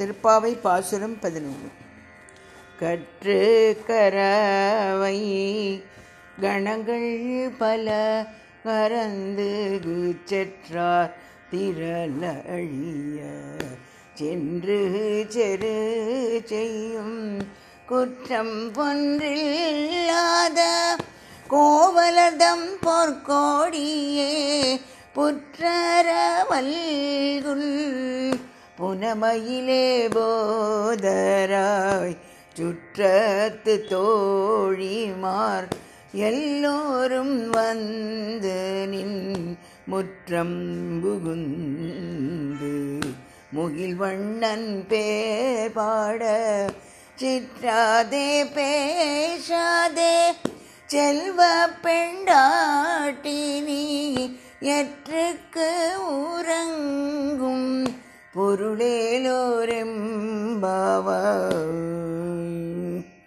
திருப்பாவை பாசுரம் பதினொன்று. கற்று கரவை கணங்கள் பல கரந்து செற்றார் திரளழிய சென்று செரு செய்யும் குற்றம் ஒன்றில்லாத கோவலதம் பொற்கோடியே புற்றரவல்குல் புனமையிலே போதராய் சுற்றத்து தோழிமார் எல்லோரும் வந்து நின் முற்றம் புகுந்து முகில் வண்ணன் பேர் பாட சிற்றாதே பேசாதே செல்வ பெண்டாட்டினி எற்றுக்கு உறங்க പൊരുളേലൂരെമ്പാവ